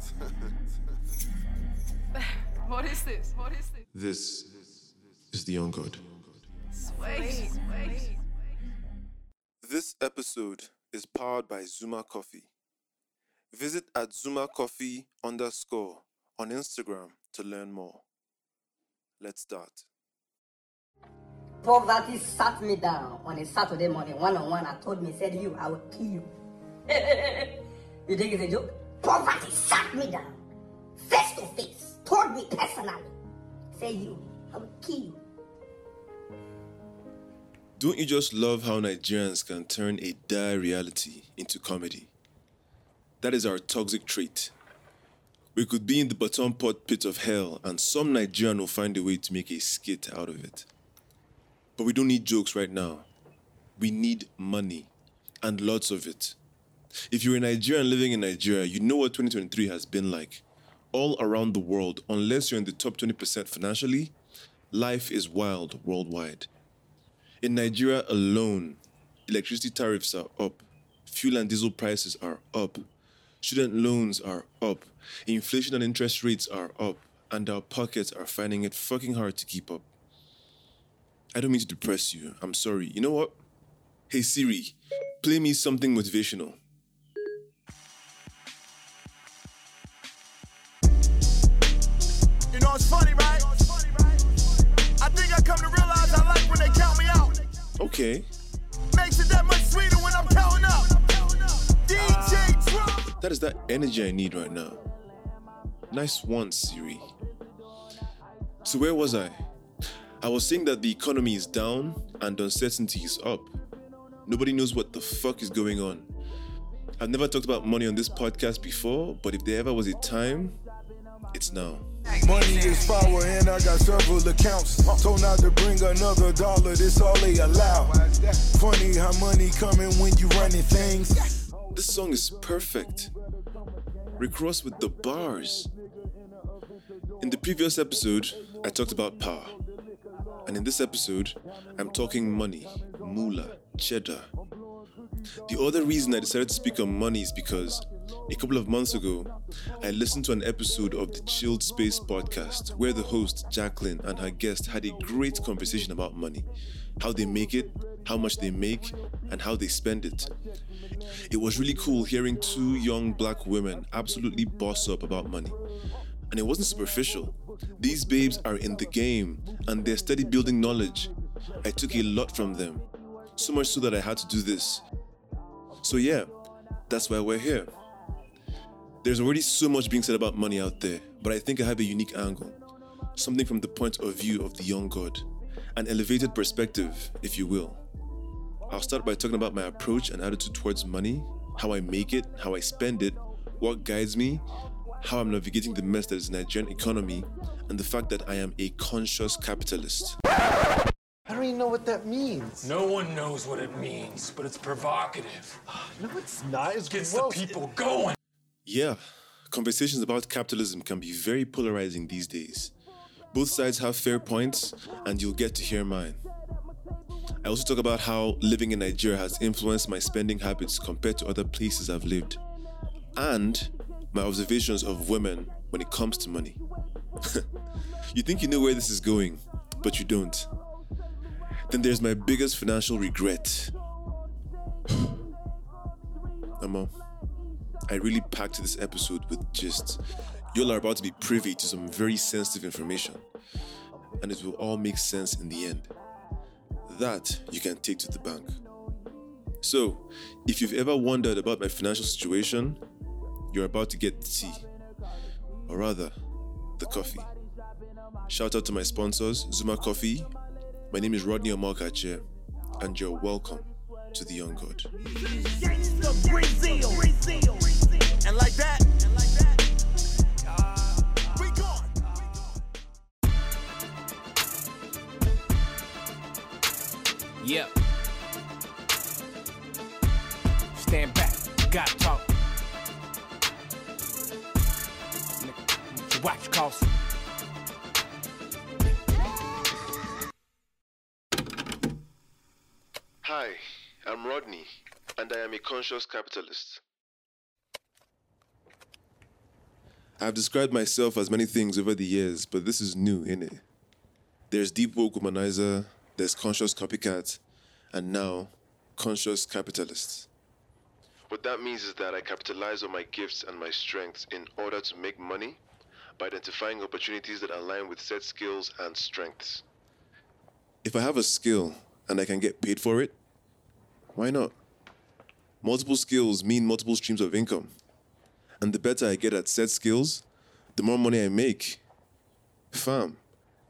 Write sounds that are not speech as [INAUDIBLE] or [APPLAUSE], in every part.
[LAUGHS] what is this? What is this? This is the young god. Wait, wait. This episode is powered by Zuma Coffee. Visit at Zuma Coffee underscore on Instagram to learn more. Let's start. Poverty sat me down on a Saturday morning, one on one, and told me, said, You, I will kill you. [LAUGHS] you think it's a joke? Poverty sat me down, face to face, told me personally, said, You, I will kill you. Don't you just love how Nigerians can turn a dire reality into comedy? That is our toxic trait. We could be in the bottom pot pit of hell, and some Nigerian will find a way to make a skit out of it. But we don't need jokes right now. We need money, and lots of it. If you're a Nigerian living in Nigeria, you know what 2023 has been like. All around the world, unless you're in the top 20% financially, life is wild worldwide. In Nigeria alone, electricity tariffs are up, fuel and diesel prices are up, student loans are up, inflation and interest rates are up, and our pockets are finding it fucking hard to keep up. I don't mean to depress you. I'm sorry. You know what? Hey Siri, play me something motivational. Know it's funny, right? I think I come to realize I like when they count me out. Okay, Makes it that much sweeter when I'm counting up. DJ Drum. that is that energy I need right now. Nice one, Siri. So, where was I? I was saying that the economy is down and uncertainty is up. Nobody knows what the fuck is going on. I've never talked about money on this podcast before, but if there ever was a time, it's now. Money is power, and I got several accounts. Told not to bring another dollar, this all they allow. Funny how money coming when you running things. This song is perfect. Rick Ross with the bars. In the previous episode, I talked about power. And in this episode, I'm talking money, moolah, cheddar. The other reason I decided to speak on money is because a couple of months ago, I listened to an episode of the Chill Space podcast where the host, Jacqueline, and her guest had a great conversation about money how they make it, how much they make, and how they spend it. It was really cool hearing two young black women absolutely boss up about money. And it wasn't superficial. These babes are in the game and they're steady building knowledge. I took a lot from them, so much so that I had to do this. So, yeah, that's why we're here. There's already so much being said about money out there, but I think I have a unique angle. Something from the point of view of the young God. An elevated perspective, if you will. I'll start by talking about my approach and attitude towards money, how I make it, how I spend it, what guides me, how I'm navigating the mess that is Nigerian economy, and the fact that I am a conscious capitalist. I don't even know what that means. No one knows what it means, but it's provocative. [SIGHS] No, it's not. It's Gets gross. the people going. Yeah, conversations about capitalism can be very polarizing these days. Both sides have fair points, and you'll get to hear mine. I also talk about how living in Nigeria has influenced my spending habits compared to other places I've lived, and my observations of women when it comes to money. [LAUGHS] you think you know where this is going, but you don't. Then there's my biggest financial regret. [SIGHS] Amo, I really packed this episode with gist. Y'all are about to be privy to some very sensitive information, and it will all make sense in the end. That you can take to the bank. So, if you've ever wondered about my financial situation, you're about to get the tea, or rather, the coffee. Shout out to my sponsors, Zuma Coffee. My name is Rodney Omalkache, and you're welcome to the Young God. Gangsta Brazil. And like that, we. Yeah. Stand back, gotta talk. Nigga, Watch cost. Hi, I'm Rodney, and I am a conscious capitalist. I've described myself as many things over the years, but this is new, innit? There's deep woke womanizer, there's conscious copycat, and now conscious capitalist. What that means is that I capitalize on my gifts and my strengths in order to make money by identifying opportunities that align with said skills and strengths. If I have a skill and I can get paid for it, why not? Multiple skills mean multiple streams of income. And the better I get at said skills, the more money I make. Fam,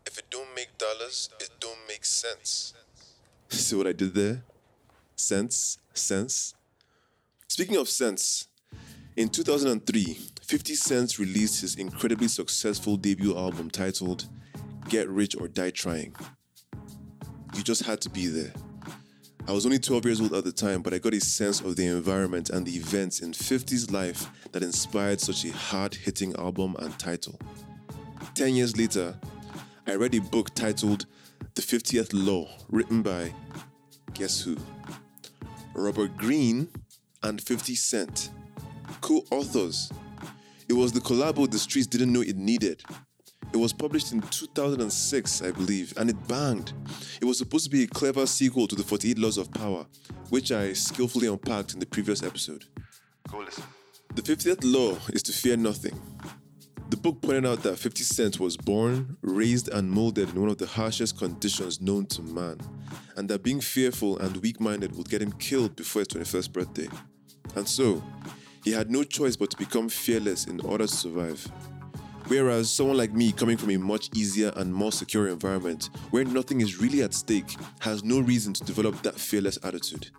if it don't make dollars, it don't make sense. [LAUGHS] See what I did there? Sense, sense. Speaking of sense, in 2003, 50 Cent released his incredibly successful debut album titled Get Rich or Die Trying. You just had to be there. I was only 12 years old at the time, but I got a sense of the environment and the events in 50's life that inspired such a hard hitting album and title. Ten years later, I read a book titled The 50th Law, written by, guess who? Robert Greene and 50 Cent, co authors. It was the collabo the streets didn't know it needed. It was published in 2006, I believe, and it banged. It was supposed to be a clever sequel to the 48 Laws of Power, which I skillfully unpacked in the previous episode. Go listen. The 50th law is to fear nothing. The book pointed out that 50 Cent was born, raised, and molded in one of the harshest conditions known to man, and that being fearful and weak minded would get him killed before his 21st birthday. And so, he had no choice but to become fearless in order to survive. Whereas someone like me, coming from a much easier and more secure environment where nothing is really at stake, has no reason to develop that fearless attitude.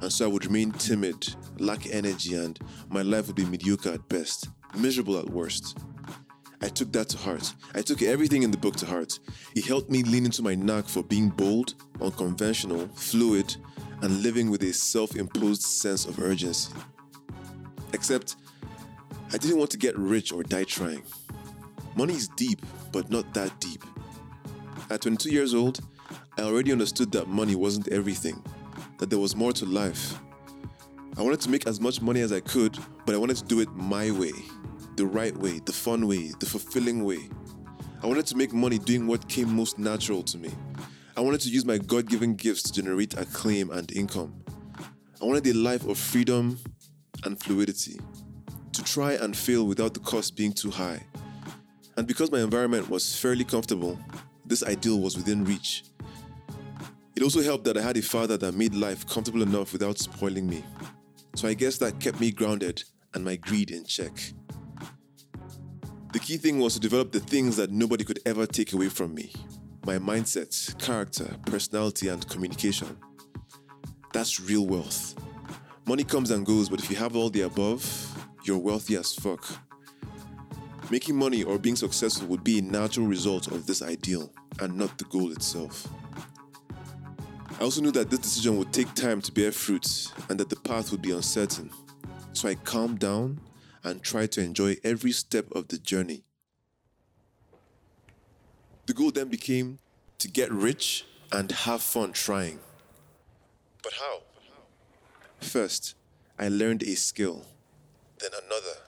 And so I would remain timid, lack energy, and my life would be mediocre at best, miserable at worst. I took that to heart. I took everything in the book to heart. It helped me lean into my knack for being bold, unconventional, fluid, and living with a self imposed sense of urgency. Except, I didn't want to get rich or die trying. Money is deep, but not that deep. At 22 years old, I already understood that money wasn't everything, that there was more to life. I wanted to make as much money as I could, but I wanted to do it my way the right way, the fun way, the fulfilling way. I wanted to make money doing what came most natural to me. I wanted to use my God given gifts to generate acclaim and income. I wanted a life of freedom and fluidity, to try and fail without the cost being too high. And because my environment was fairly comfortable, this ideal was within reach. It also helped that I had a father that made life comfortable enough without spoiling me. So I guess that kept me grounded and my greed in check. The key thing was to develop the things that nobody could ever take away from me my mindset, character, personality, and communication. That's real wealth. Money comes and goes, but if you have all the above, you're wealthy as fuck. Making money or being successful would be a natural result of this ideal and not the goal itself. I also knew that this decision would take time to bear fruit and that the path would be uncertain. So I calmed down and tried to enjoy every step of the journey. The goal then became to get rich and have fun trying. But how? First, I learned a skill, then another,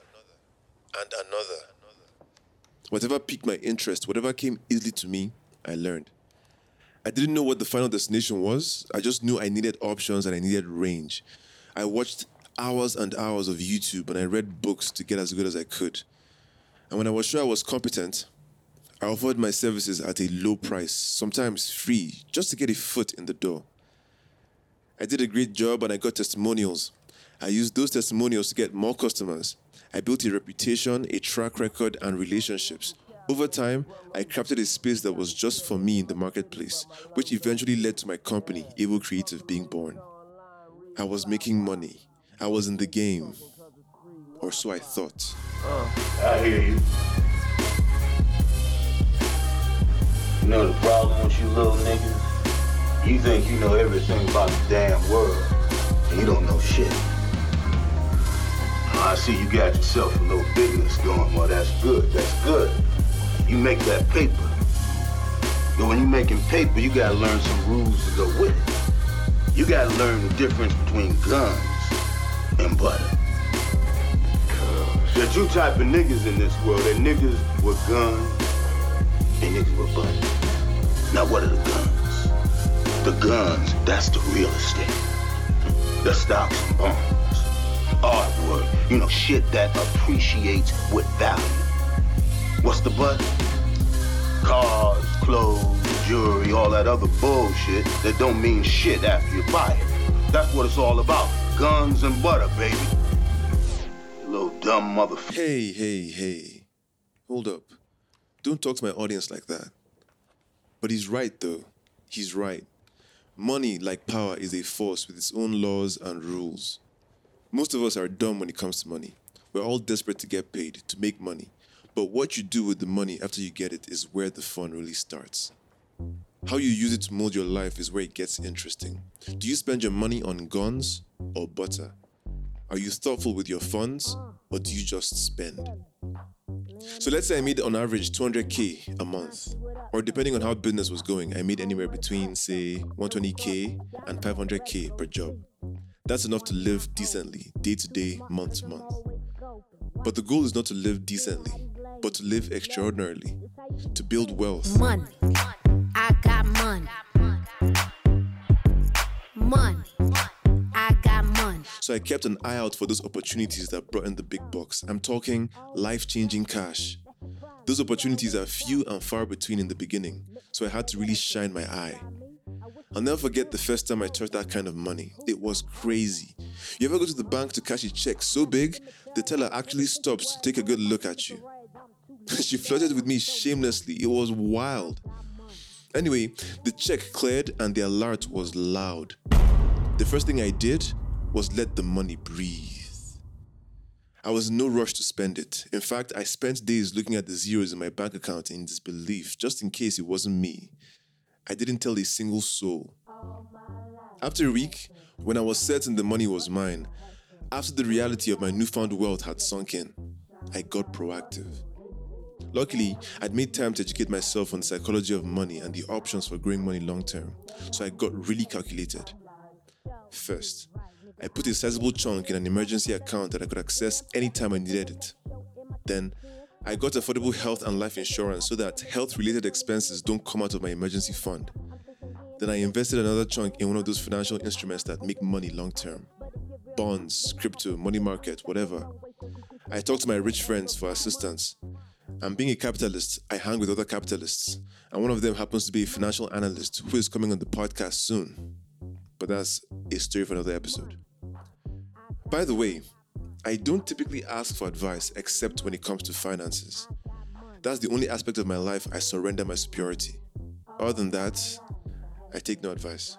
and another. Whatever piqued my interest, whatever came easily to me, I learned. I didn't know what the final destination was. I just knew I needed options and I needed range. I watched hours and hours of YouTube and I read books to get as good as I could. And when I was sure I was competent, I offered my services at a low price, sometimes free, just to get a foot in the door. I did a great job and I got testimonials. I used those testimonials to get more customers. I built a reputation, a track record, and relationships. Over time, I crafted a space that was just for me in the marketplace, which eventually led to my company, Avo Creative, being born. I was making money. I was in the game. Or so I thought. I hear you. You know the problem with you little niggas? You think you know everything about the damn world, and you don't know shit. I see you got yourself a little business going. Well, that's good. That's good. You make that paper. But when you're making paper, you gotta learn some rules to go with it. You gotta learn the difference between guns and butter. Are two type of niggas in this world. There niggas with guns and niggas with buttons. Now what are the guns? The guns, that's the real estate. The stocks and bonds. Artwork, you know, shit that appreciates with value. What's the button? Cars, clothes, jewelry, all that other bullshit that don't mean shit after you buy it. That's what it's all about. Guns and butter, baby. You little dumb motherfucker. Hey, hey, hey. Hold up. Don't talk to my audience like that. But he's right, though. He's right. Money, like power, is a force with its own laws and rules. Most of us are dumb when it comes to money. We're all desperate to get paid, to make money. But what you do with the money after you get it is where the fun really starts. How you use it to mold your life is where it gets interesting. Do you spend your money on guns or butter? Are you thoughtful with your funds or do you just spend? So let's say I made on average 200k a month, or depending on how business was going, I made anywhere between say 120k and 500k per job. That's enough to live decently, day to day, month to month. But the goal is not to live decently, but to live extraordinarily, to build wealth. Money. I got money. Money. I got money. So I kept an eye out for those opportunities that brought in the big bucks. I'm talking life changing cash. Those opportunities are few and far between in the beginning, so I had to really shine my eye. I'll never forget the first time I touched that kind of money. It was crazy. You ever go to the bank to cash a check so big, the teller actually stops to take a good look at you? [LAUGHS] she flirted with me shamelessly. It was wild. Anyway, the check cleared and the alert was loud. The first thing I did was let the money breathe. I was in no rush to spend it. In fact, I spent days looking at the zeros in my bank account in disbelief, just in case it wasn't me. I didn't tell a single soul. Oh, after a week, when I was certain the money was mine, after the reality of my newfound wealth had sunk in, I got proactive. Luckily, I'd made time to educate myself on the psychology of money and the options for growing money long term, so I got really calculated. First, I put a sizable chunk in an emergency account that I could access anytime I needed it. Then, I got affordable health and life insurance so that health related expenses don't come out of my emergency fund. Then I invested another chunk in one of those financial instruments that make money long term bonds, crypto, money market, whatever. I talked to my rich friends for assistance. And being a capitalist, I hang with other capitalists, and one of them happens to be a financial analyst who is coming on the podcast soon. But that's a story for another episode. By the way, I don't typically ask for advice except when it comes to finances. That's the only aspect of my life I surrender my superiority. Other than that, I take no advice.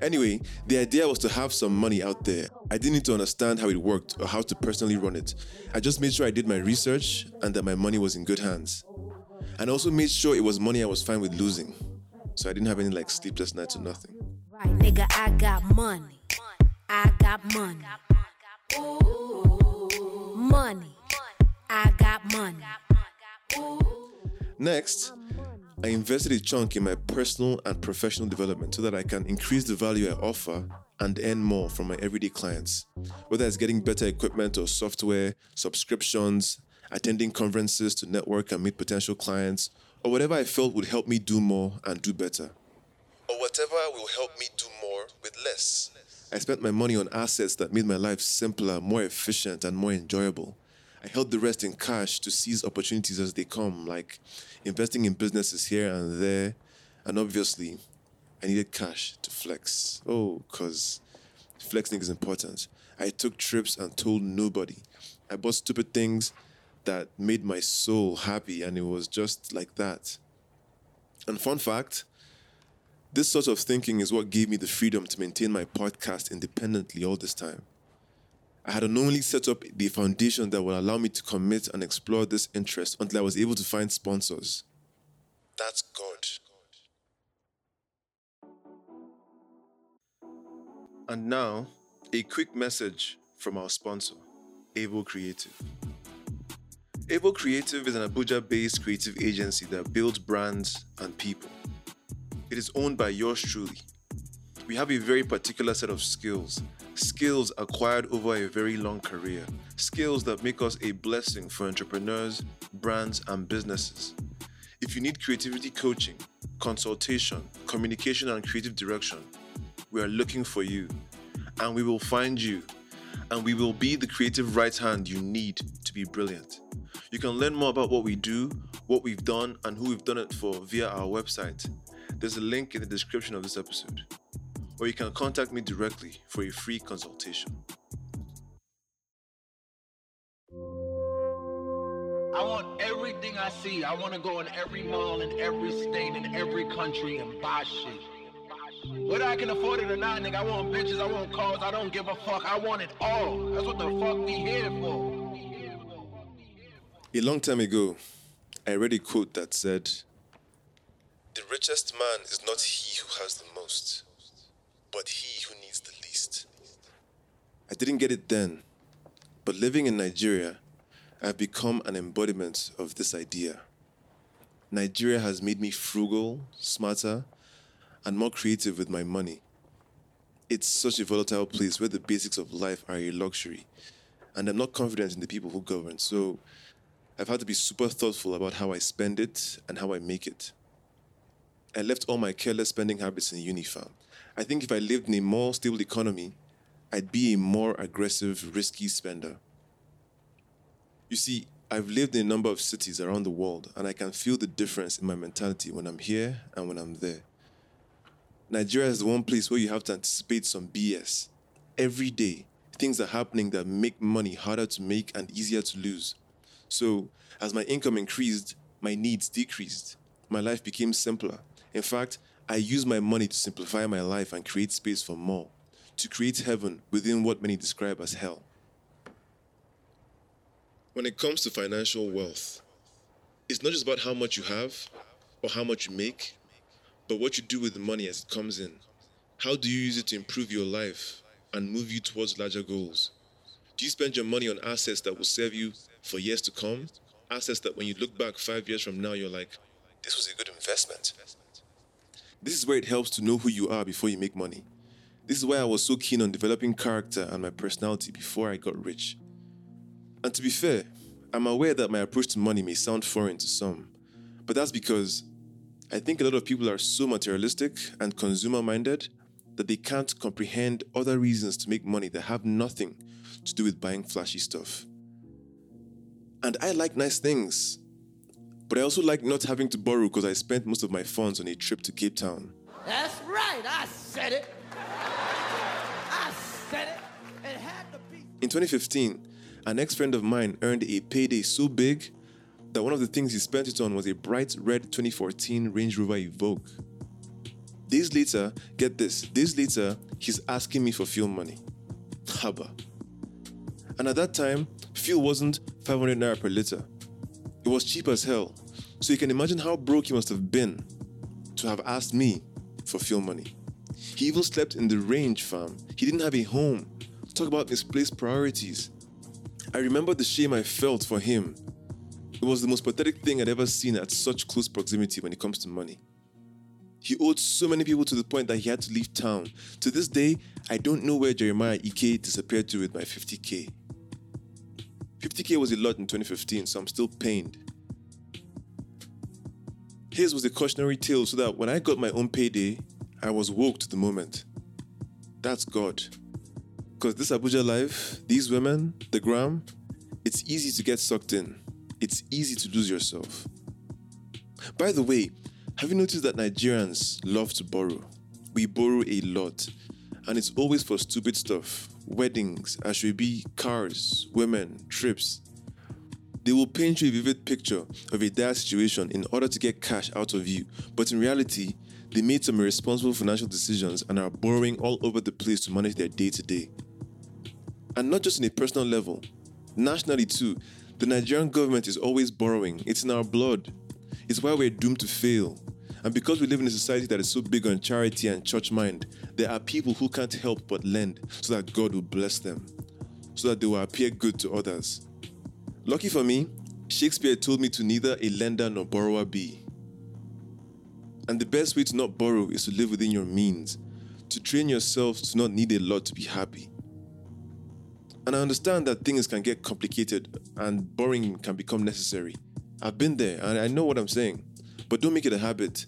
Anyway, the idea was to have some money out there. I didn't need to understand how it worked or how to personally run it. I just made sure I did my research and that my money was in good hands. And also made sure it was money I was fine with losing. So I didn't have any like sleepless nights or nothing. Right, nigga, I got money. I got money. Money. I got money. Next, I invested a chunk in my personal and professional development so that I can increase the value I offer and earn more from my everyday clients. Whether it's getting better equipment or software, subscriptions, attending conferences to network and meet potential clients, or whatever I felt would help me do more and do better. Or whatever will help me do more with less. I spent my money on assets that made my life simpler, more efficient, and more enjoyable. I held the rest in cash to seize opportunities as they come, like investing in businesses here and there. And obviously, I needed cash to flex. Oh, because flexing is important. I took trips and told nobody. I bought stupid things that made my soul happy, and it was just like that. And fun fact this sort of thinking is what gave me the freedom to maintain my podcast independently all this time. I had unknowingly set up the foundation that would allow me to commit and explore this interest until I was able to find sponsors. That's God. And now, a quick message from our sponsor, Avo Creative. Avo Creative is an Abuja based creative agency that builds brands and people. It is owned by yours truly. We have a very particular set of skills, skills acquired over a very long career, skills that make us a blessing for entrepreneurs, brands, and businesses. If you need creativity coaching, consultation, communication, and creative direction, we are looking for you, and we will find you, and we will be the creative right hand you need to be brilliant. You can learn more about what we do, what we've done, and who we've done it for via our website. There's a link in the description of this episode. Or you can contact me directly for a free consultation. I want everything I see. I want to go in every mall in every state in every country and buy shit. Whether I can afford it or not, nigga, I want bitches, I want cars, I don't give a fuck. I want it all. That's what the fuck we here for. A long time ago, I read a quote that said, The richest man is not he who has the most, but he who needs the least. I didn't get it then, but living in Nigeria, I've become an embodiment of this idea. Nigeria has made me frugal, smarter, and more creative with my money. It's such a volatile place where the basics of life are a luxury, and I'm not confident in the people who govern, so I've had to be super thoughtful about how I spend it and how I make it. I left all my careless spending habits in Unifam. I think if I lived in a more stable economy, I'd be a more aggressive, risky spender. You see, I've lived in a number of cities around the world, and I can feel the difference in my mentality when I'm here and when I'm there. Nigeria is the one place where you have to anticipate some BS. Every day, things are happening that make money harder to make and easier to lose. So, as my income increased, my needs decreased. My life became simpler. In fact, I use my money to simplify my life and create space for more, to create heaven within what many describe as hell. When it comes to financial wealth, it's not just about how much you have or how much you make, but what you do with the money as it comes in. How do you use it to improve your life and move you towards larger goals? Do you spend your money on assets that will serve you for years to come? Assets that when you look back five years from now, you're like, this was a good investment. This is where it helps to know who you are before you make money. This is why I was so keen on developing character and my personality before I got rich. And to be fair, I'm aware that my approach to money may sound foreign to some, but that's because I think a lot of people are so materialistic and consumer minded that they can't comprehend other reasons to make money that have nothing to do with buying flashy stuff. And I like nice things, but I also like not having to borrow because I spent most of my funds on a trip to Cape Town. That's right, I said it. I said it. It had to be. In 2015, an ex friend of mine earned a payday so big that one of the things he spent it on was a bright red 2014 Range Rover Evoque. Days later, get this, days later, he's asking me for fuel money. Haba. And at that time, fuel wasn't 500 naira per liter. It was cheap as hell. So you can imagine how broke he must have been to have asked me for fuel money. He even slept in the range, fam. He didn't have a home. Talk about misplaced priorities. I remember the shame I felt for him. It was the most pathetic thing I'd ever seen at such close proximity when it comes to money. He owed so many people to the point that he had to leave town. To this day, I don't know where Jeremiah Ike disappeared to with my 50k. 50k was a lot in 2015, so I'm still pained. His was a cautionary tale so that when I got my own payday, I was woke to the moment. That's God. Because this Abuja life, these women, the gram, it's easy to get sucked in. It's easy to lose yourself. By the way, have you noticed that Nigerians love to borrow? We borrow a lot, and it's always for stupid stuff weddings, aso ebi cars, women, trips. They will paint you a vivid picture of a dire situation in order to get cash out of you, but in reality, they made some irresponsible financial decisions and are borrowing all over the place to manage their day to day. And not just in a personal level, nationally too, the Nigerian government is always borrowing. It's in our blood. It's why we're doomed to fail. And because we live in a society that is so big on charity and church mind, there are people who can't help but lend so that God will bless them, so that they will appear good to others. Lucky for me, Shakespeare told me to neither a lender nor borrower be. And the best way to not borrow is to live within your means, to train yourself to not need a lot to be happy. And I understand that things can get complicated and boring can become necessary. I've been there and I know what I'm saying. But don't make it a habit.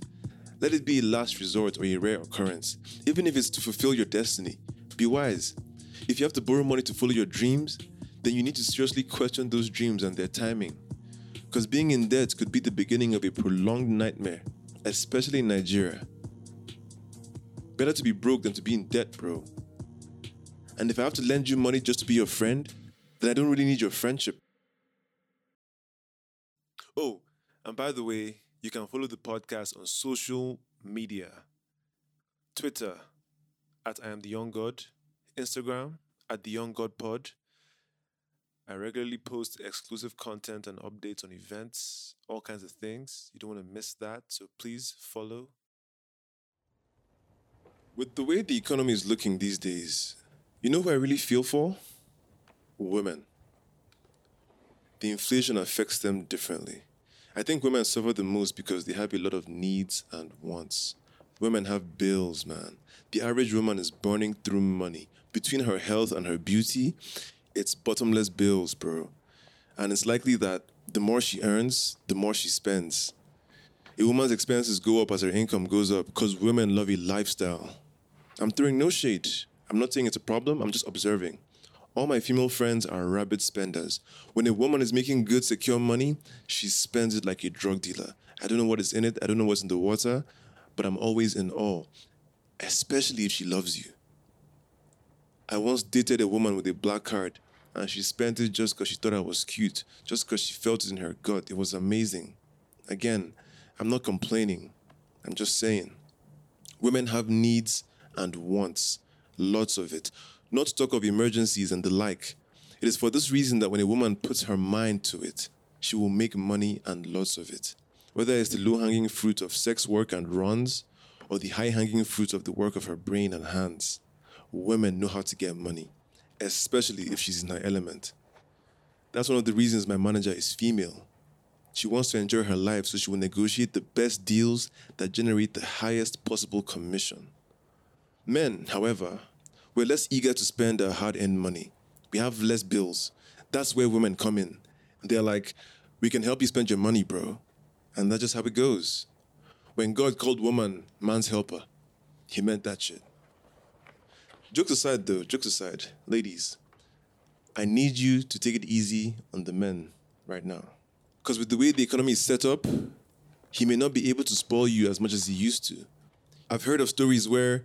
Let it be a last resort or a rare occurrence, even if it's to fulfill your destiny. Be wise. If you have to borrow money to follow your dreams, then you need to seriously question those dreams and their timing. Because being in debt could be the beginning of a prolonged nightmare, especially in Nigeria. Better to be broke than to be in debt, bro. And if I have to lend you money just to be your friend, then I don't really need your friendship. Oh, and by the way, you can follow the podcast on social media Twitter at I am the Young God, Instagram at the Young God Pod. I regularly post exclusive content and updates on events, all kinds of things. You don't want to miss that, so please follow. With the way the economy is looking these days, you know who I really feel for? Women. The inflation affects them differently. I think women suffer the most because they have a lot of needs and wants. Women have bills, man. The average woman is burning through money. Between her health and her beauty, it's bottomless bills, bro. And it's likely that the more she earns, the more she spends. A woman's expenses go up as her income goes up because women love a lifestyle. I'm throwing no shade. I'm not saying it's a problem, I'm just observing. All my female friends are rabid spenders. When a woman is making good, secure money, she spends it like a drug dealer. I don't know what is in it, I don't know what's in the water, but I'm always in awe, especially if she loves you. I once dated a woman with a black card, and she spent it just because she thought I was cute, just because she felt it in her gut. It was amazing. Again, I'm not complaining, I'm just saying. Women have needs and wants, lots of it not to talk of emergencies and the like. It is for this reason that when a woman puts her mind to it, she will make money and lots of it. Whether it's the low hanging fruit of sex work and runs, or the high hanging fruit of the work of her brain and hands, women know how to get money, especially if she's in her element. That's one of the reasons my manager is female. She wants to enjoy her life, so she will negotiate the best deals that generate the highest possible commission. Men, however, we're less eager to spend our hard earned money. We have less bills. That's where women come in. They're like, we can help you spend your money, bro. And that's just how it goes. When God called woman man's helper, he meant that shit. Jokes aside, though, jokes aside, ladies, I need you to take it easy on the men right now. Because with the way the economy is set up, he may not be able to spoil you as much as he used to. I've heard of stories where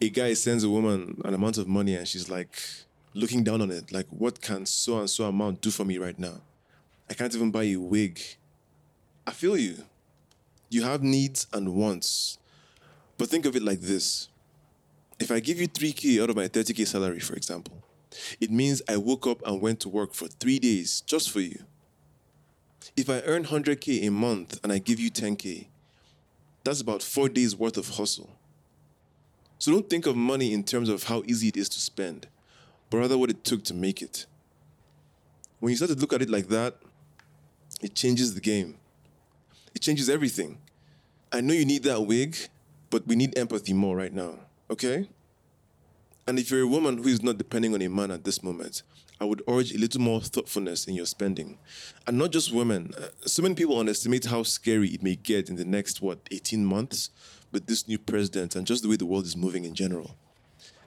a guy sends a woman an amount of money and she's like looking down on it, like, what can so and so amount do for me right now? I can't even buy a wig. I feel you. You have needs and wants. But think of it like this if I give you 3K out of my 30K salary, for example, it means I woke up and went to work for three days just for you. If I earn 100K a month and I give you 10K, that's about four days worth of hustle. So don't think of money in terms of how easy it is to spend, but rather what it took to make it. When you start to look at it like that, it changes the game. It changes everything. I know you need that wig, but we need empathy more right now, okay? And if you're a woman who is not depending on a man at this moment, I would urge a little more thoughtfulness in your spending. And not just women. Uh, so many people underestimate how scary it may get in the next, what, 18 months with this new president and just the way the world is moving in general.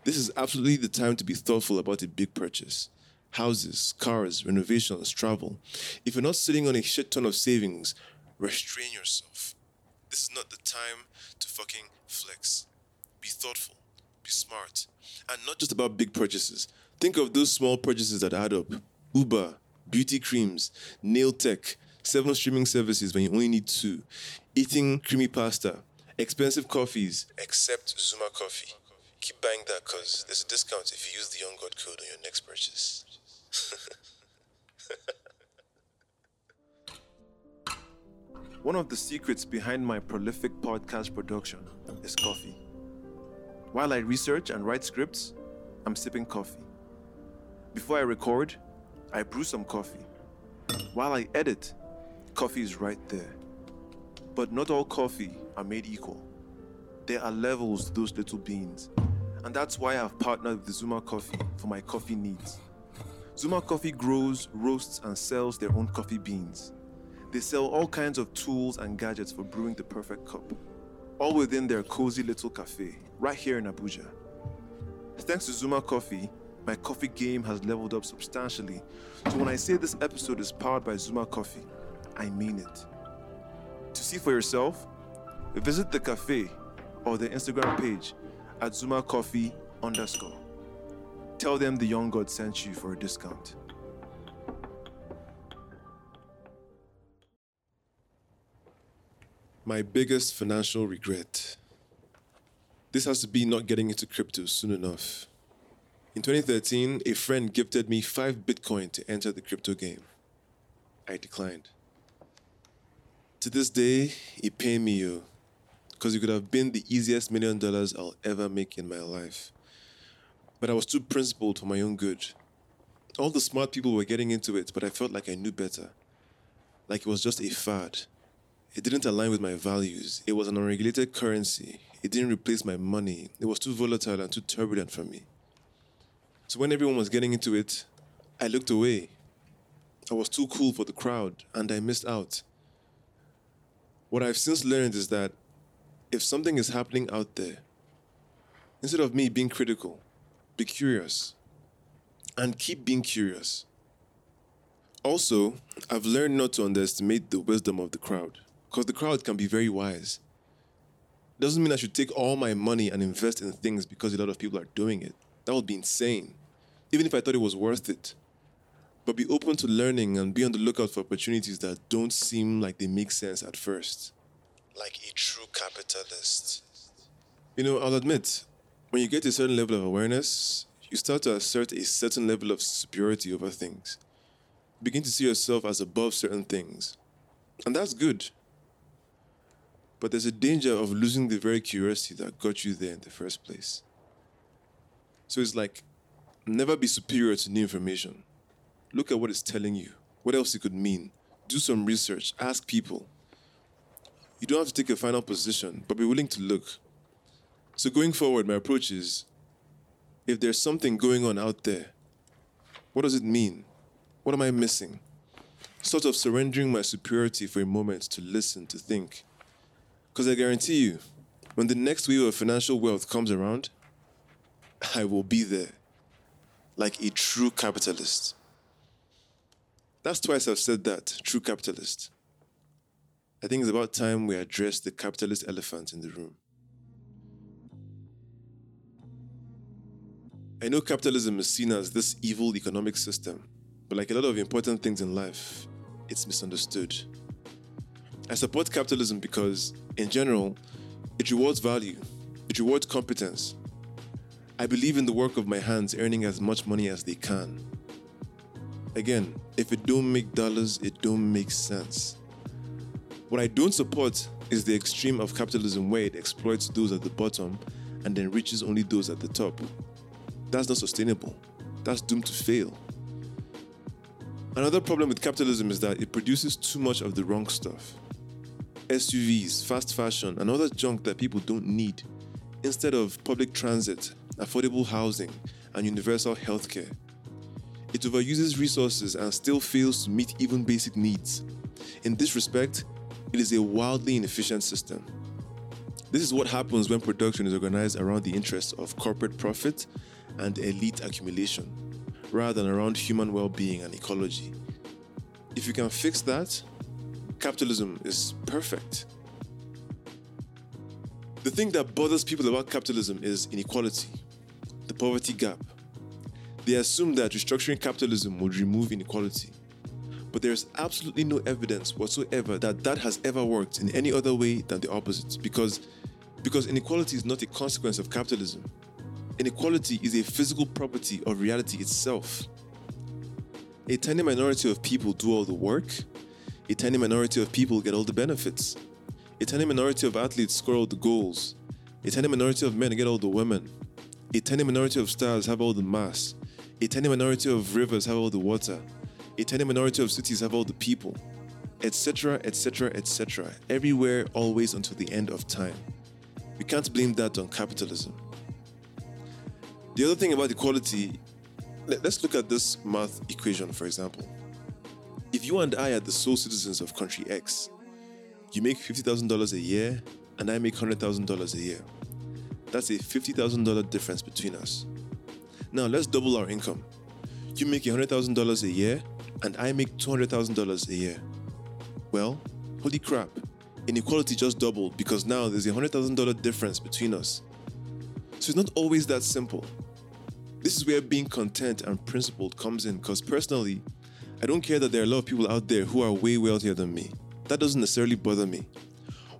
This is absolutely the time to be thoughtful about a big purchase. Houses, cars, renovations, travel. If you're not sitting on a shit ton of savings, restrain yourself. This is not the time to fucking flex. Be thoughtful, be smart, and not just about big purchases. Think of those small purchases that add up Uber, beauty creams, nail tech, seven streaming services when you only need two, eating creamy pasta, expensive coffees, except Zuma Coffee. Keep buying that because there's a discount if you use the Young God code on your next purchase. [LAUGHS] One of the secrets behind my prolific podcast production is coffee. While I research and write scripts, I'm sipping coffee. Before I record, I brew some coffee. While I edit, coffee is right there. But not all coffee are made equal. There are levels to those little beans. And that's why I've partnered with Zuma Coffee for my coffee needs. Zuma Coffee grows, roasts, and sells their own coffee beans. They sell all kinds of tools and gadgets for brewing the perfect cup, all within their cozy little cafe, right here in Abuja. Thanks to Zuma Coffee, my coffee game has leveled up substantially. So when I say this episode is powered by Zuma Coffee, I mean it. To see for yourself, visit the cafe or the Instagram page at Zuma Coffee underscore. Tell them the young god sent you for a discount. My biggest financial regret. This has to be not getting into crypto soon enough. In 2013, a friend gifted me 5 Bitcoin to enter the crypto game. I declined. To this day, it pained me, you. because it could have been the easiest million dollars I'll ever make in my life. But I was too principled for my own good. All the smart people were getting into it, but I felt like I knew better. Like it was just a fad. It didn't align with my values. It was an unregulated currency. It didn't replace my money. It was too volatile and too turbulent for me. So when everyone was getting into it, I looked away. I was too cool for the crowd and I missed out. What I've since learned is that if something is happening out there, instead of me being critical, be curious and keep being curious. Also, I've learned not to underestimate the wisdom of the crowd because the crowd can be very wise. Doesn't mean I should take all my money and invest in things because a lot of people are doing it. That would be insane, even if I thought it was worth it. But be open to learning and be on the lookout for opportunities that don't seem like they make sense at first. Like a true capitalist. You know, I'll admit, when you get a certain level of awareness, you start to assert a certain level of superiority over things. begin to see yourself as above certain things. And that's good. But there's a danger of losing the very curiosity that got you there in the first place. So it's like never be superior to new information. Look at what it's telling you, what else it could mean. Do some research, ask people. You don't have to take a final position, but be willing to look. So going forward, my approach is if there's something going on out there, what does it mean? What am I missing? Sort of surrendering my superiority for a moment to listen, to think. Because I guarantee you, when the next wave of financial wealth comes around, I will be there like a true capitalist. That's twice I've said that, true capitalist. I think it's about time we address the capitalist elephant in the room. I know capitalism is seen as this evil economic system, but like a lot of important things in life, it's misunderstood. I support capitalism because, in general, it rewards value, it rewards competence. I believe in the work of my hands earning as much money as they can. Again, if it don't make dollars, it don't make sense. What I don't support is the extreme of capitalism where it exploits those at the bottom and enriches only those at the top. That's not sustainable. That's doomed to fail. Another problem with capitalism is that it produces too much of the wrong stuff. SUVs, fast fashion, and other junk that people don't need, instead of public transit, affordable housing, and universal healthcare. It overuses resources and still fails to meet even basic needs. In this respect, it is a wildly inefficient system. This is what happens when production is organized around the interests of corporate profit and elite accumulation, rather than around human well being and ecology. If you can fix that, capitalism is perfect. The thing that bothers people about capitalism is inequality, the poverty gap. They assume that restructuring capitalism would remove inequality. But there's absolutely no evidence whatsoever that that has ever worked in any other way than the opposite because, because inequality is not a consequence of capitalism. Inequality is a physical property of reality itself. A tiny minority of people do all the work, a tiny minority of people get all the benefits. A tiny minority of athletes score all the goals. A tiny minority of men get all the women. A tiny minority of stars have all the mass. A tiny minority of rivers have all the water. A tiny minority of cities have all the people. Etc., etc., etc. Everywhere, always until the end of time. We can't blame that on capitalism. The other thing about equality, let, us look at this math equation, for example. If you and I are the sole citizens of country X, you make $50,000 a year and I make $100,000 a year. That's a $50,000 difference between us. Now let's double our income. You make $100,000 a year and I make $200,000 a year. Well, holy crap, inequality just doubled because now there's a $100,000 difference between us. So it's not always that simple. This is where being content and principled comes in because personally, I don't care that there are a lot of people out there who are way wealthier than me. That doesn't necessarily bother me.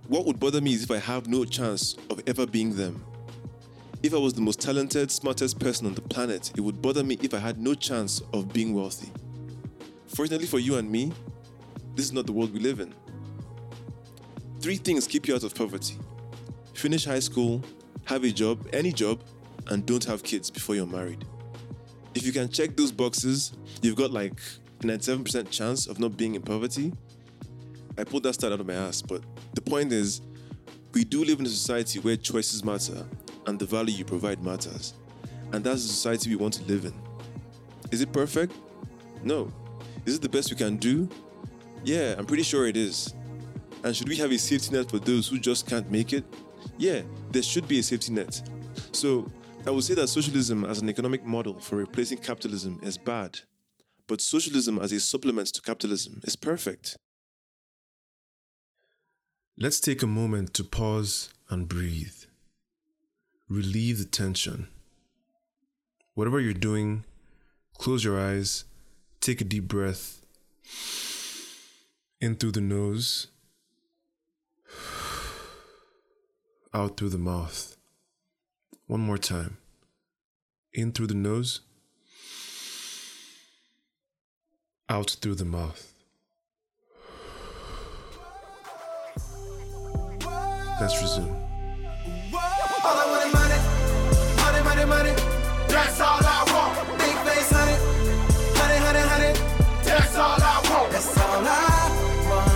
What would bother me is if I have no chance of ever being them. If I was the most talented, smartest person on the planet, it would bother me if I had no chance of being wealthy. Fortunately for you and me, this is not the world we live in. Three things keep you out of poverty finish high school, have a job, any job, and don't have kids before you're married. If you can check those boxes, you've got like 97% chance of not being in poverty. I pulled that stat out of my ass, but the point is, we do live in a society where choices matter and the value you provide matters. And that's the society we want to live in. Is it perfect? No. Is it the best we can do? Yeah, I'm pretty sure it is. And should we have a safety net for those who just can't make it? Yeah, there should be a safety net. So, I would say that socialism as an economic model for replacing capitalism is bad but socialism as a supplement to capitalism is perfect. Let's take a moment to pause and breathe. Relieve the tension. Whatever you're doing, close your eyes, take a deep breath in through the nose, out through the mouth. One more time. In through the nose out through the mouth. Let's resume. All I want is money, money, money, money. That's all I want. Big face, honey, honey, honey, honey. That's all I want. That's all I want.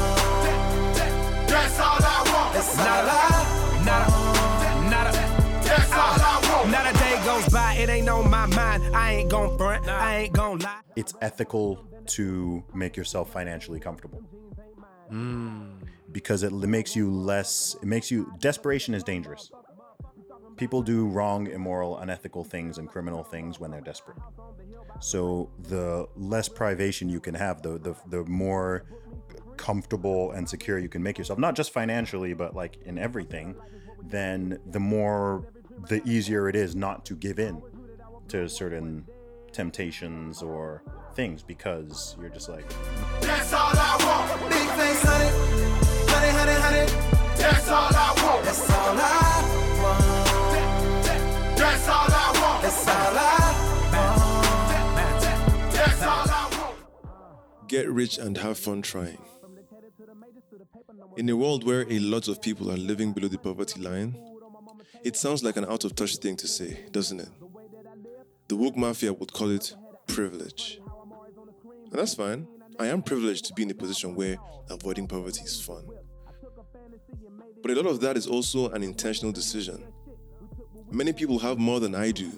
That's all I want. That's all I want. Nada, That's all I want. Not a day goes by, it ain't on my mind. I ain't gon' front, I ain't gon' lie. It's ethical to make yourself financially comfortable. Mm. Because it makes you less, it makes you, desperation is dangerous. People do wrong, immoral, unethical things and criminal things when they're desperate. So the less privation you can have, the, the, the more comfortable and secure you can make yourself, not just financially, but like in everything, then the more, the easier it is not to give in to certain temptations or things because you're just like That's all I want. Big face, honey. Honey, honey, honey. That's all I want. That's all I want. That's all I want. That's all I want. That's all I want. Get rich and have fun trying. In a world where a lot of people are living below the poverty line, it sounds like an out of touch thing to say, doesn't it? The woke mafia would call it privilege. And that's fine. I am privileged to be in a position where avoiding poverty is fun. But a lot of that is also an intentional decision. Many people have more than I do,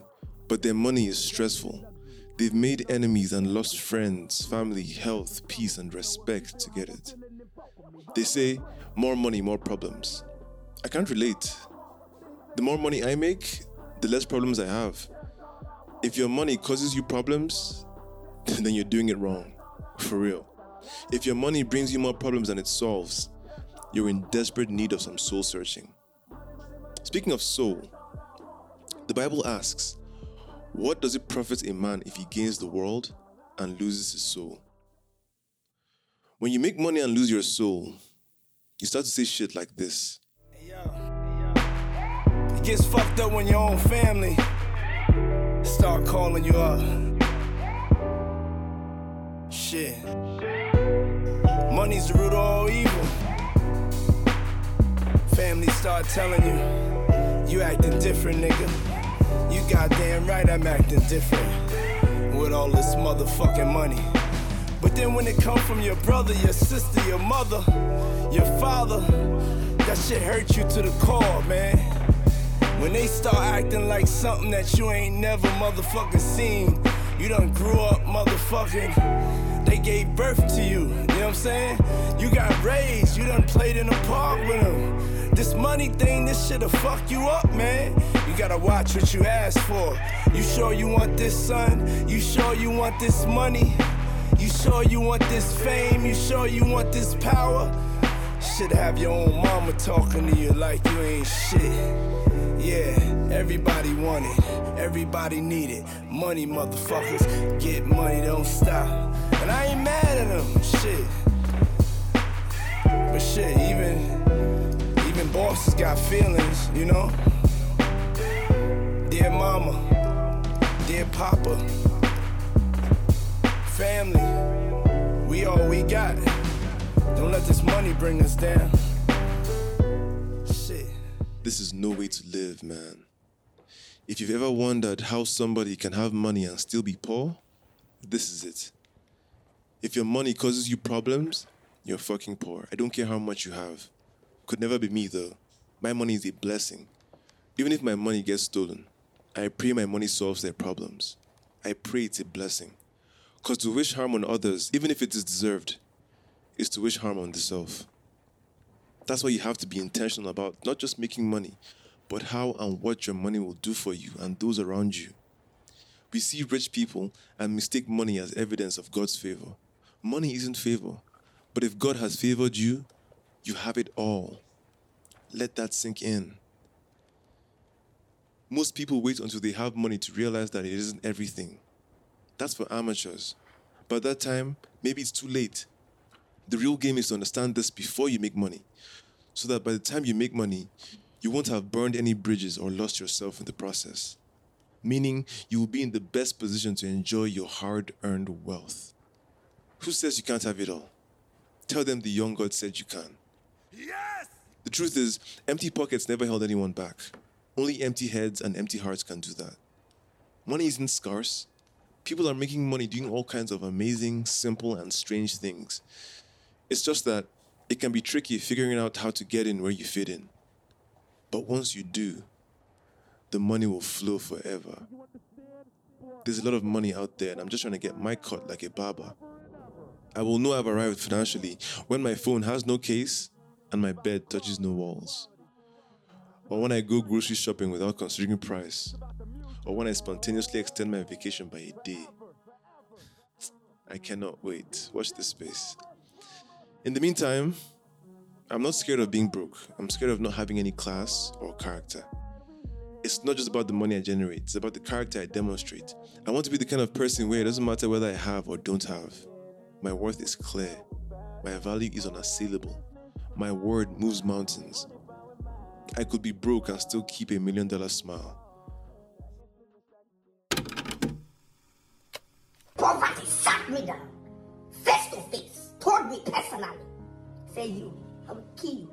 but their money is stressful. They've made enemies and lost friends, family, health, peace, and respect to get it. They say, more money, more problems. I can't relate. The more money I make, the less problems I have. If your money causes you problems, [LAUGHS] then you're doing it wrong. For real. If your money brings you more problems than it solves, you're in desperate need of some soul searching. Speaking of soul, the Bible asks, What does it profit a man if he gains the world and loses his soul? When you make money and lose your soul, you start to say shit like this. It gets fucked up when your own family start calling you up. Shit. Money's the root of all evil. Family start telling you, you acting different, nigga. You goddamn right I'm acting different with all this motherfucking money. But then when it come from your brother, your sister, your mother, your father, that shit hurt you to the core, man. When they start acting like something that you ain't never motherfucking seen, you done grew up motherfucking. They gave birth to you, you know what I'm saying? You got raised, you done played in the park with them. This money thing, this shit'll fuck you up, man. You gotta watch what you ask for. You sure you want this, son? You sure you want this money? You sure you want this fame? You sure you want this power? Should have your own mama talking to you like you ain't shit. Yeah, everybody want it, everybody need it. Money, motherfuckers, get money, don't stop. And I ain't mad at them, shit. But shit, even even bosses got feelings, you know. Dear mama, dear papa, family, we all we got. Don't let this money bring us down. This is no way to live, man. If you've ever wondered how somebody can have money and still be poor, this is it. If your money causes you problems, you're fucking poor. I don't care how much you have. Could never be me though. My money is a blessing. Even if my money gets stolen, I pray my money solves their problems. I pray it's a blessing. Because to wish harm on others, even if it is deserved, is to wish harm on the self. That's why you have to be intentional about not just making money, but how and what your money will do for you and those around you. We see rich people and mistake money as evidence of God's favor. Money isn't favor, but if God has favored you, you have it all. Let that sink in. Most people wait until they have money to realize that it isn't everything. That's for amateurs. By that time, maybe it's too late. The real game is to understand this before you make money, so that by the time you make money, you won't have burned any bridges or lost yourself in the process. Meaning, you will be in the best position to enjoy your hard earned wealth. Who says you can't have it all? Tell them the young God said you can. Yes! The truth is, empty pockets never held anyone back. Only empty heads and empty hearts can do that. Money isn't scarce. People are making money doing all kinds of amazing, simple, and strange things. It's just that it can be tricky figuring out how to get in where you fit in. But once you do, the money will flow forever. There's a lot of money out there, and I'm just trying to get my cut like a barber. I will know I've arrived financially when my phone has no case and my bed touches no walls. Or when I go grocery shopping without considering price. Or when I spontaneously extend my vacation by a day. I cannot wait. Watch this space. In the meantime, I'm not scared of being broke. I'm scared of not having any class or character. It's not just about the money I generate, it's about the character I demonstrate. I want to be the kind of person where it doesn't matter whether I have or don't have. My worth is clear. My value is unassailable. My word moves mountains. I could be broke and still keep a million dollar smile. Poverty sat me down, told me personally, say you, I will kill you.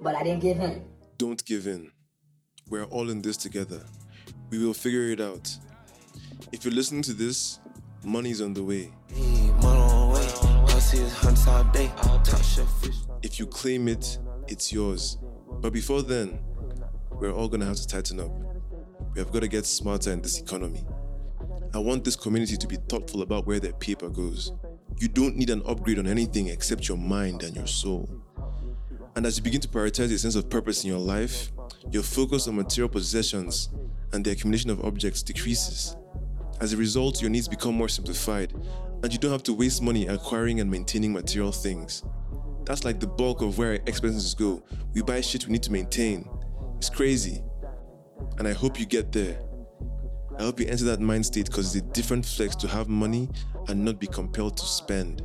But I didn't give in. Don't give in. We're all in this together. We will figure it out. If you're listening to this, money's on the way. If you claim it, it's yours. But before then, we're all gonna have to tighten up. We have got to get smarter in this economy. I want this community to be thoughtful about where their paper goes. You don't need an upgrade on anything except your mind and your soul. And as you begin to prioritize a sense of purpose in your life, your focus on material possessions and the accumulation of objects decreases. As a result, your needs become more simplified, and you don't have to waste money acquiring and maintaining material things. That's like the bulk of where our expenses go. We buy shit we need to maintain. It's crazy. And I hope you get there. I hope you enter that mind state because it's a different flex to have money and not be compelled to spend.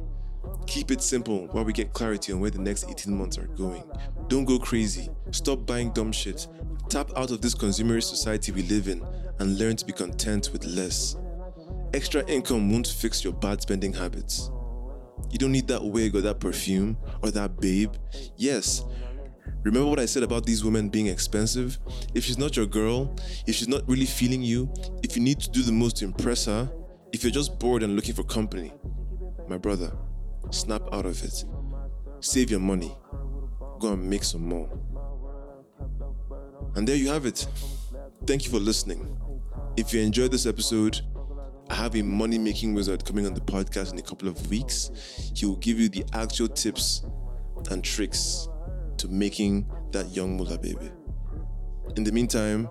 Keep it simple while we get clarity on where the next 18 months are going. Don't go crazy. Stop buying dumb shit. Tap out of this consumerist society we live in and learn to be content with less. Extra income won't fix your bad spending habits. You don't need that wig or that perfume or that babe. Yes, Remember what I said about these women being expensive? If she's not your girl, if she's not really feeling you, if you need to do the most to impress her, if you're just bored and looking for company, my brother, snap out of it. Save your money. go and make some more. And there you have it. Thank you for listening. If you enjoyed this episode, I have a money making wizard coming on the podcast in a couple of weeks. He will give you the actual tips and tricks to making that young mullah baby. In the meantime,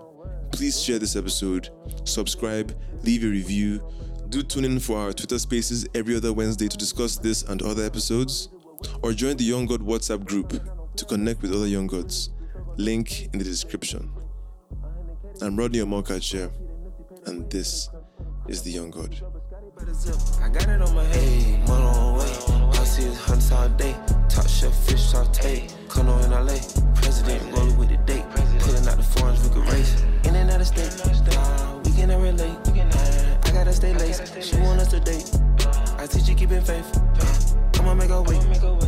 please share this episode, subscribe, leave a review. Do tune in for our Twitter spaces every other Wednesday to discuss this and other episodes, or join the Young God WhatsApp group to connect with other young gods. Link in the description. I'm Rodney Omokachia, and this is the Young God see his hunts all day. Top chef fish saute. Come on in LA. President rolling with the date. Pulling out the forms we could race. In and out of state. Uh, we cannot relate. I gotta stay late. She want us to date. I teach you keeping faith. I'ma make her wait.